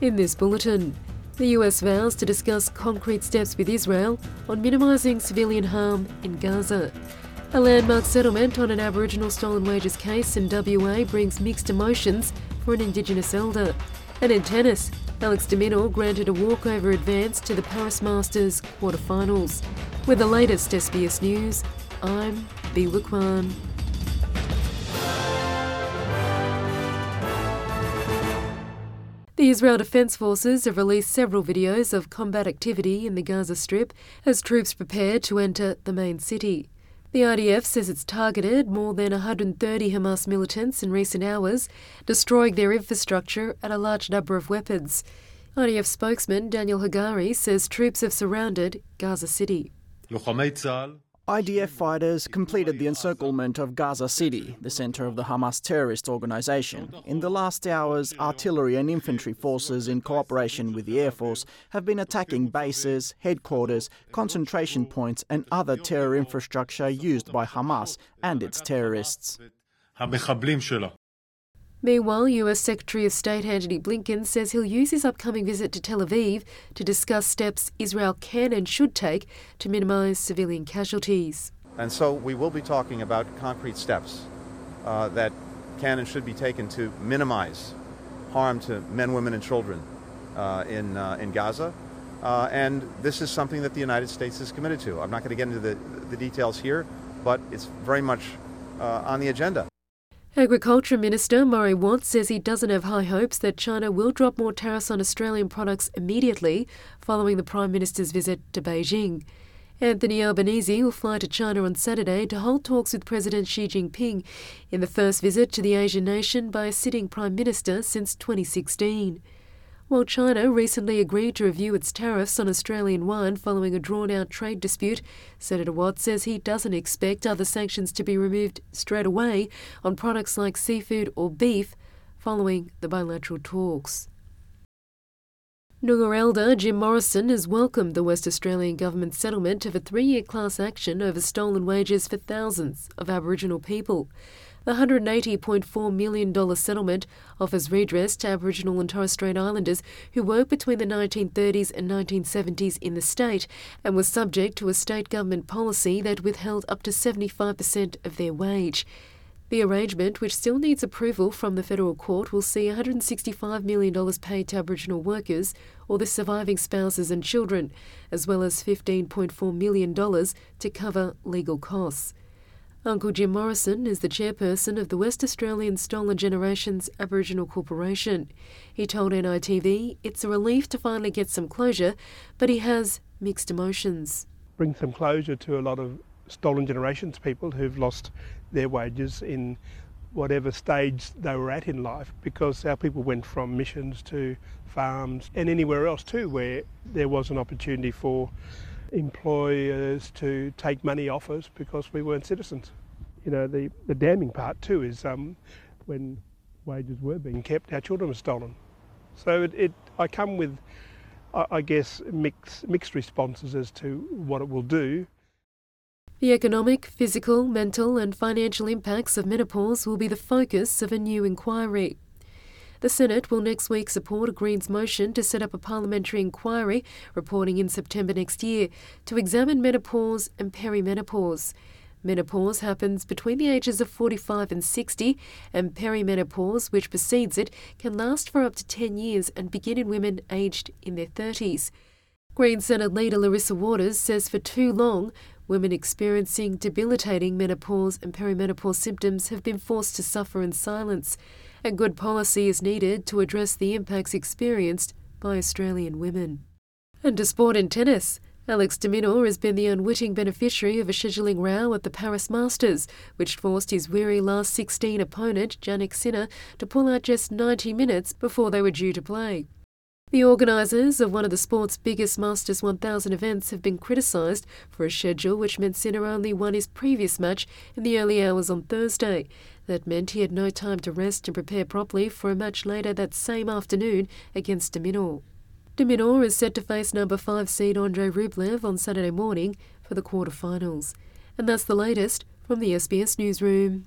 In this bulletin, the US vows to discuss concrete steps with Israel on minimising civilian harm in Gaza. A landmark settlement on an Aboriginal stolen wages case in WA brings mixed emotions for an Indigenous elder. And in tennis, Alex de Minaur granted a walkover advance to the Paris Masters quarterfinals. With the latest SBS News, I'm Biwa Kwan. The Israel Defense Forces have released several videos of combat activity in the Gaza Strip as troops prepare to enter the main city. The IDF says it's targeted more than 130 Hamas militants in recent hours, destroying their infrastructure and a large number of weapons. IDF spokesman Daniel Hagari says troops have surrounded Gaza City. IDF fighters completed the encirclement of Gaza City, the center of the Hamas terrorist organization. In the last hours, artillery and infantry forces, in cooperation with the Air Force, have been attacking bases, headquarters, concentration points, and other terror infrastructure used by Hamas and its terrorists. Meanwhile, US Secretary of State Antony Blinken says he'll use his upcoming visit to Tel Aviv to discuss steps Israel can and should take to minimise civilian casualties. And so we will be talking about concrete steps uh, that can and should be taken to minimize harm to men, women, and children uh, in, uh, in Gaza. Uh, and this is something that the United States is committed to. I'm not going to get into the, the details here, but it's very much uh, on the agenda. Agriculture Minister Murray Watt says he doesn't have high hopes that China will drop more tariffs on Australian products immediately following the Prime Minister's visit to Beijing. Anthony Albanese will fly to China on Saturday to hold talks with President Xi Jinping in the first visit to the Asian nation by a sitting Prime Minister since 2016. While China recently agreed to review its tariffs on Australian wine following a drawn out trade dispute, Senator Watt says he doesn't expect other sanctions to be removed straight away on products like seafood or beef following the bilateral talks. Noongar elder Jim Morrison has welcomed the West Australian government's settlement of a three year class action over stolen wages for thousands of Aboriginal people. The $180.4 million settlement offers redress to Aboriginal and Torres Strait Islanders who worked between the 1930s and 1970s in the state and was subject to a state government policy that withheld up to 75% of their wage. The arrangement, which still needs approval from the federal court, will see $165 million paid to Aboriginal workers or the surviving spouses and children, as well as $15.4 million to cover legal costs. Uncle Jim Morrison is the chairperson of the West Australian Stolen Generations Aboriginal Corporation. He told NITV it's a relief to finally get some closure, but he has mixed emotions. Bring some closure to a lot of stolen generations people who've lost their wages in whatever stage they were at in life because our people went from missions to farms and anywhere else too where there was an opportunity for employers to take money off us because we weren't citizens. You know, the, the damning part too is um, when wages were being kept, our children were stolen. So it, it I come with, I, I guess, mixed, mixed responses as to what it will do. The economic, physical, mental, and financial impacts of menopause will be the focus of a new inquiry. The Senate will next week support a Greens motion to set up a parliamentary inquiry reporting in September next year to examine menopause and perimenopause. Menopause happens between the ages of 45 and 60, and perimenopause, which precedes it, can last for up to 10 years and begin in women aged in their 30s. Green Senate leader Larissa Waters says for too long, women experiencing debilitating menopause and perimenopause symptoms have been forced to suffer in silence and good policy is needed to address the impacts experienced by Australian women. And to sport and tennis. Alex de Minaur has been the unwitting beneficiary of a scheduling row at the Paris Masters, which forced his weary last 16 opponent, Jannik Sinner, to pull out just 90 minutes before they were due to play. The organisers of one of the sport's biggest Masters 1000 events have been criticised for a schedule which meant Sinner only won his previous match in the early hours on Thursday. That meant he had no time to rest and prepare properly for a match later that same afternoon against de Minaur is set to face number 5 seed Andrei Rublev on Saturday morning for the quarterfinals. And that's the latest from the SBS Newsroom.